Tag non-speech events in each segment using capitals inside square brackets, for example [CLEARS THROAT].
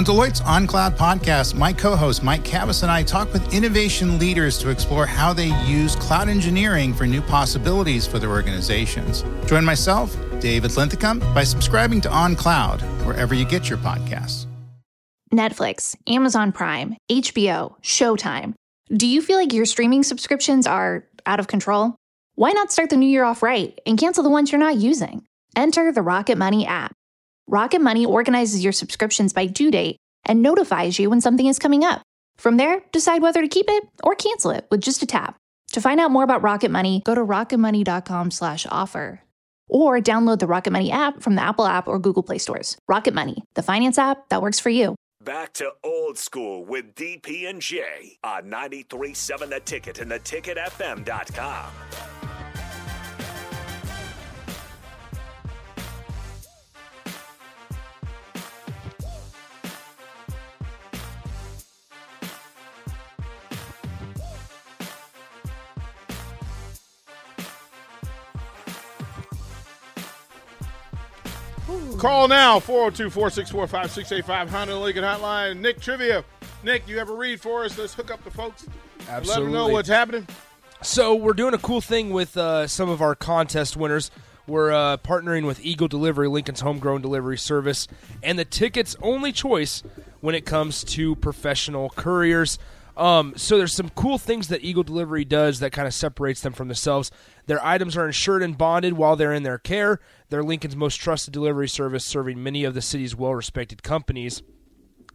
On Deloitte's OnCloud podcast, my co host Mike Kavis and I talk with innovation leaders to explore how they use cloud engineering for new possibilities for their organizations. Join myself, David Linthicum, by subscribing to OnCloud, wherever you get your podcasts. Netflix, Amazon Prime, HBO, Showtime. Do you feel like your streaming subscriptions are out of control? Why not start the new year off right and cancel the ones you're not using? Enter the Rocket Money app. Rocket Money organizes your subscriptions by due date and notifies you when something is coming up. From there, decide whether to keep it or cancel it with just a tap. To find out more about Rocket Money, go to rocketmoney.com/offer or download the Rocket Money app from the Apple app or Google Play stores. Rocket Money, the finance app that works for you. Back to old school with DP and J on 93.7 The Ticket and theticketfm.com. Call now 402 464 5685 Honda Lincoln Hotline. Nick Trivia. Nick, you have a read for us? Let's hook up the folks. Absolutely. Let them know what's happening. So we're doing a cool thing with uh, some of our contest winners. We're uh, partnering with Eagle Delivery, Lincoln's homegrown delivery service, and the ticket's only choice when it comes to professional couriers. Um, so there's some cool things that Eagle Delivery does that kind of separates them from themselves. Their items are insured and bonded while they're in their care. They're Lincoln's most trusted delivery service, serving many of the city's well-respected companies.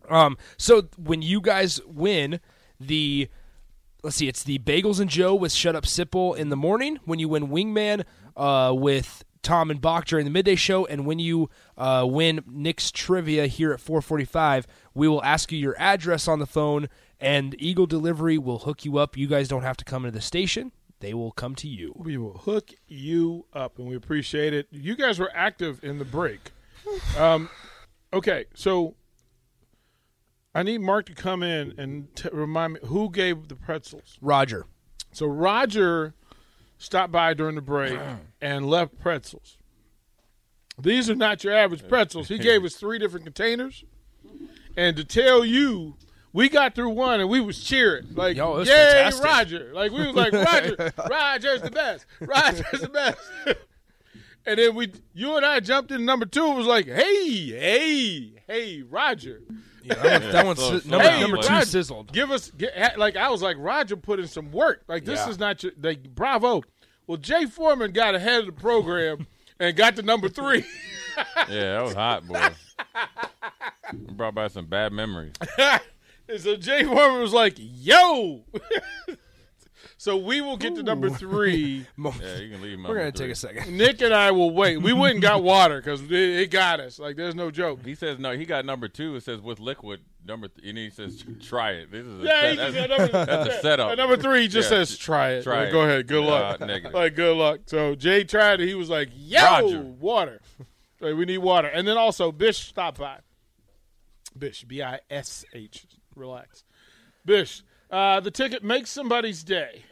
Um, so when you guys win the let's see, it's the Bagels and Joe with Shut Up Sipple in the morning. When you win Wingman uh, with Tom and Bach during the midday show, and when you uh, win Nick's Trivia here at 4:45, we will ask you your address on the phone, and Eagle Delivery will hook you up. You guys don't have to come into the station; they will come to you. We will hook you up, and we appreciate it. You guys were active in the break. Um, okay, so I need Mark to come in and t- remind me who gave the pretzels. Roger. So Roger stopped by during the break [CLEARS THROAT] and left pretzels. These are not your average pretzels. He gave us three different containers. And to tell you, we got through one and we was cheering. Like, Yo, was yay, fantastic." Roger. Like, we was like, Roger, [LAUGHS] Roger's the best. Roger's the best. [LAUGHS] and then we, you and I jumped in number two and was like, hey, hey, hey, Roger. that one's [LAUGHS] close. number, Hey, number two Roger, sizzled. Give us get, like I was like Roger put in some work. Like this Yeah. is not your like bravo. Well, Jay Foreman got ahead of the program and got to number three. Yeah, that was hot, boy. Brought back some bad memories. And so Jay Foreman was like, "Yo." [LAUGHS] so we will get to number three. [LAUGHS] Yeah, you can leave. We're gonna take a second. [LAUGHS] Nick and I will wait. We went and got water because it, it got us. Like there's no joke. He says no. He got number two. It says with liquid number, th- and he says try it. This is a Yeah, set, he that's, said number, that's a setup. At number three, he just Yeah. says, "Try it." Try Like, it. Go ahead. Good luck. Uh, negative. Like good luck. So Jay tried it. He was like, "Yo, Roger. water. Like, we need water." And then also Bish stopped by. Bish, B I S H. Relax. Bish, uh, the ticket makes somebody's day.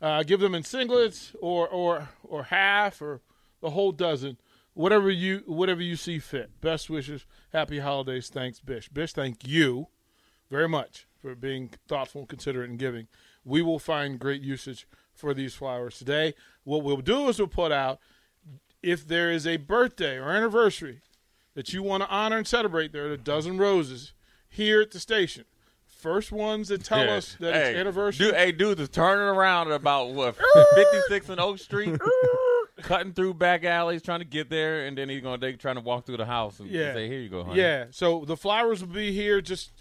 Uh, give them in singlets or or or half or the whole dozen, whatever you whatever you see fit. Best wishes, happy holidays. Thanks, Bish. Bish, thank you very much for being thoughtful, and considerate, and giving. We will find great usage for these flowers today. What we'll do is we'll put out if there is a birthday or anniversary that you want to honor and celebrate, there are a dozen roses here at the station. First ones that tell Yeah. us that hey, it's anniversary. Dude, hey, dude is turning around at about what [LAUGHS] 56 and Oak Street, [LAUGHS] [LAUGHS] cutting through back alleys trying to get there, and then he's gonna they trying to walk through the house and Yeah. say, "Here you go, honey." Yeah, so the flowers will be here. Just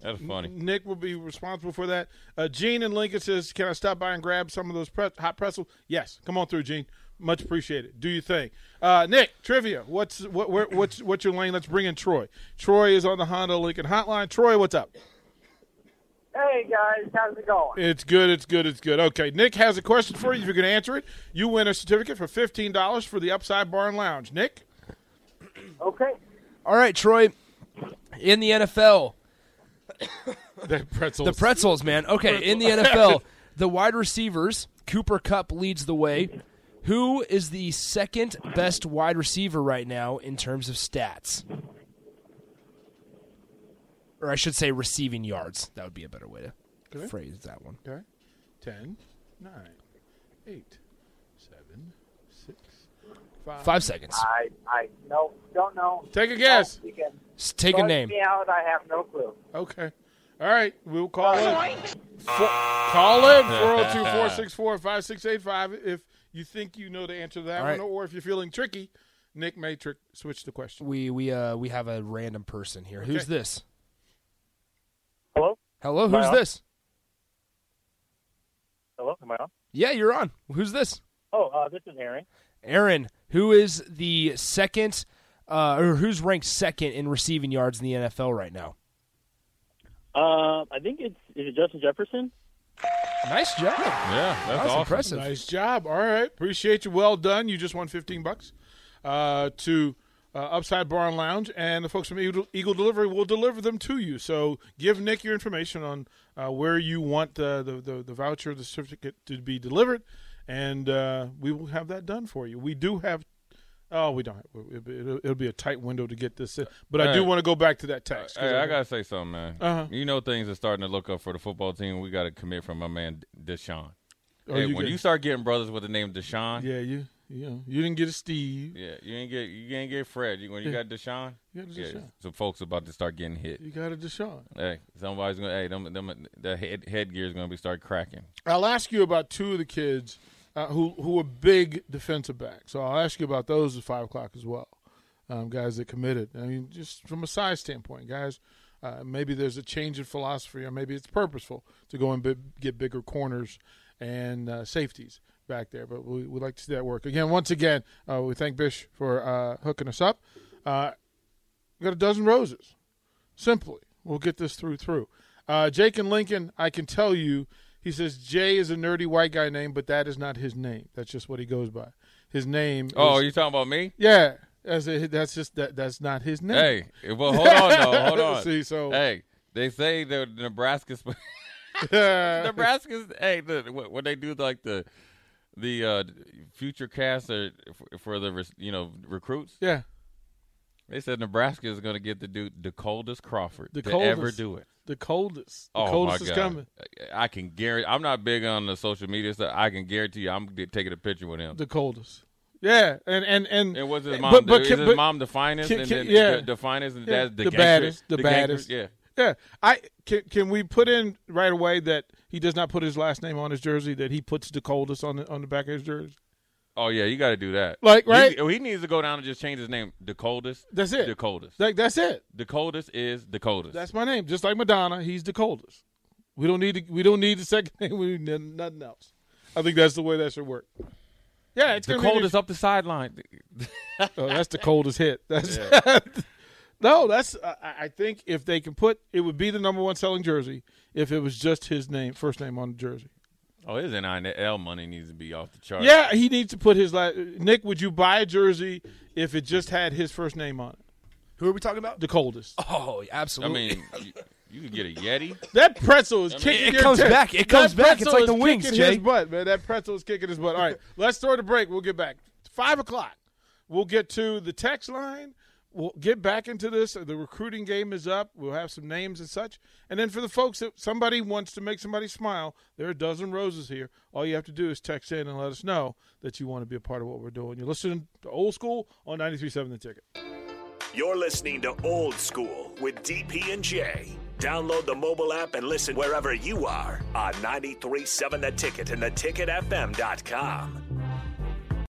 that's funny. Nick will be responsible for that. Uh, Gene and Lincoln says, "Can I stop by and grab some of those pre- hot pretzels?" Yes, come on through, Gene. Much appreciated. Do you think, uh, Nick. Trivia. What's what? Where, what's what's your lane? Let's bring in Troy. Troy is on the Honda Lincoln Hotline. Troy, what's up? Hey guys, how's it going? It's good. It's good. It's good. Okay, Nick has a question for you. If you can answer it, you win a certificate for fifteen dollars for the Upside Bar and Lounge. Nick. Okay. All right, Troy. In the NFL, The pretzels. the pretzels, man. Okay, in the [LAUGHS] NFL, the wide receivers, Cooper Kupp leads the way. Who is the second best wide receiver right now in terms of stats? or I should say receiving yards. That would be a better way to Okay. phrase that one. Okay. 10, 9, 8, 7, 6, 5. Five seconds. I I no don't know. Take a guess. You can Take a name. Me out. I have no clue. Okay. All right. We'll call in. Fo- call in [LAUGHS] 402 464 5685 if you think you know the answer to that All one, right. or if you're feeling tricky. Nick may trick, switch the question. We we uh we have a random person here. Who's this? Hello? Hello, Am who's on? this? Hello, am I on? Yeah, you're on. Who's this? Oh, uh, this is Aaron. Aaron, who is the second uh or who's ranked second in receiving yards in the NFL right now? Uh, I think it's is it Justin Jefferson? Nice job. Yeah, that's That was awesome. impressive. Nice job. All right. Appreciate you. Well done. You just won 15 bucks uh, to uh, Upside Bar and Lounge, and the folks from Eagle, Eagle Delivery will deliver them to you. So give Nick your information on uh, where you want uh, the, the, the voucher, the certificate to be delivered, and uh, we will have that done for you. We do have. Oh, we don't. Have, it'll, it'll, be a tight window to get this in, but I do want to go back to that text. Hey, I gotta say something, man. Uh-huh. You know things are starting to look up for the football team. We got to commit from my man Deshaun. Oh, Hey, you when get- you start getting brothers with the name Deshaun, yeah, you you know you didn't get a Steve. Yeah, you ain't get you ain't get Fred. You, when you Yeah. got Deshaun, You got a yeah, Deshaun. some folks about to start getting hit. You got a Deshaun. Hey, somebody's gonna. Hey, them, them, the head headgear is gonna be start cracking. I'll ask you about two of the kids uh, who who are big defensive backs. So I'll ask you about those at five o'clock as well. Um, guys that committed. I mean, just from a size standpoint, guys. Uh, maybe there's a change in philosophy, or maybe it's purposeful to go and bi- get bigger corners and uh, safeties back there. But we would like to see that work again. Once again, uh, we thank Bish for uh, hooking us up. Uh, we got a dozen roses. Simply, we'll get this through through. Uh, Jake and Lincoln, I can tell you, he says Jay is a nerdy white guy name, but that is not his name. That's just what he goes by. His name. Oh, is, you talking about me? yeah. That's a, that's just that. That's not his name. Hey, well, hold on, though. [LAUGHS] Hold on. See, so Hey, they say the Nebraska's [LAUGHS] yeah. [LAUGHS] Nebraska's. Hey, the, when they do like the the uh, future cast or for, for the you know recruits, yeah, they said Nebraska is going to get the dude the coldest Crawford The to ever do it. The coldest. The Oh coldest my is god! coming. I can guarantee. I'm not big on the social media stuff. I can guarantee you, I'm taking a picture with him. The coldest. Yeah, and and and And was his but- mom? but is can- his but- mom the finest? can- and then yeah. the, the finest, and Yeah, that's the, the baddest, the gangster- baddest. Yeah. Yeah, I can. Can we put in right away that he does not put his last name on his jersey? That he puts the coldest on the on the back of his jersey. Oh yeah, you got to do that. Like, right? He, he needs to go down and just change his name. The coldest. That's it. The coldest. Like that's it. The coldest is the coldest. That's my name. Just like Madonna, he's the coldest. We don't need to, we don't need the second name. [LAUGHS] We need nothing else. I think that's the way that should work. Yeah, it's the coldest up the sideline. [LAUGHS] Oh, that's the coldest hit. That's [LAUGHS] no. That's I, I think if they can put it would be the number one selling jersey if it was just his name, first name on the jersey. Oh, his NIL money needs to be off the chart. Yeah, he needs to put his last. Nick, would you buy a jersey if it just had his first name on it? Who are we talking about? The coldest. Oh, absolutely. I mean, you, you could get a Yeti. That pretzel is I mean, kicking. it your comes tit- back. It comes back. It's like the wings, kicking Jay. His butt, man. That pretzel is kicking his butt. All right, let's throw the break. We'll get back. Five o'clock. We'll get to the text line. We'll get back into this. The recruiting game is up. We'll have some names and such. And then for the folks that somebody wants to make somebody smile, there are a dozen roses here. All you have to do is text in and let us know that you want to be a part of what we're doing. You're listening to Old School on 93.7 The Ticket. You're listening to Old School with DP and J. Download the mobile app and listen wherever you are on 93.7 The Ticket and theticketfm.com.